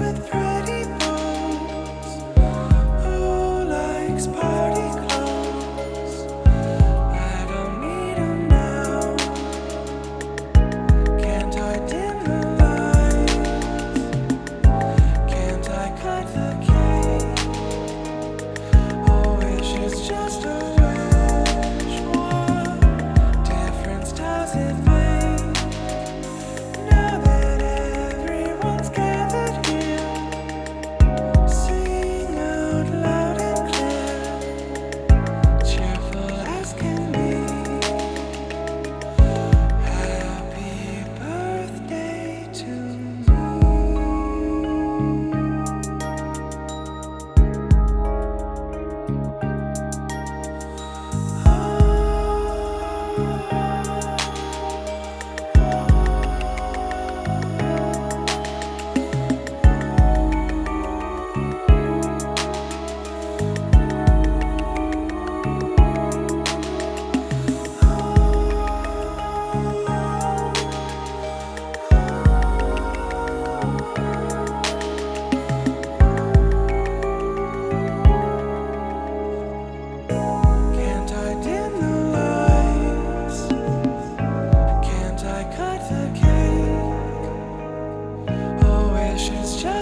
with.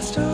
last time.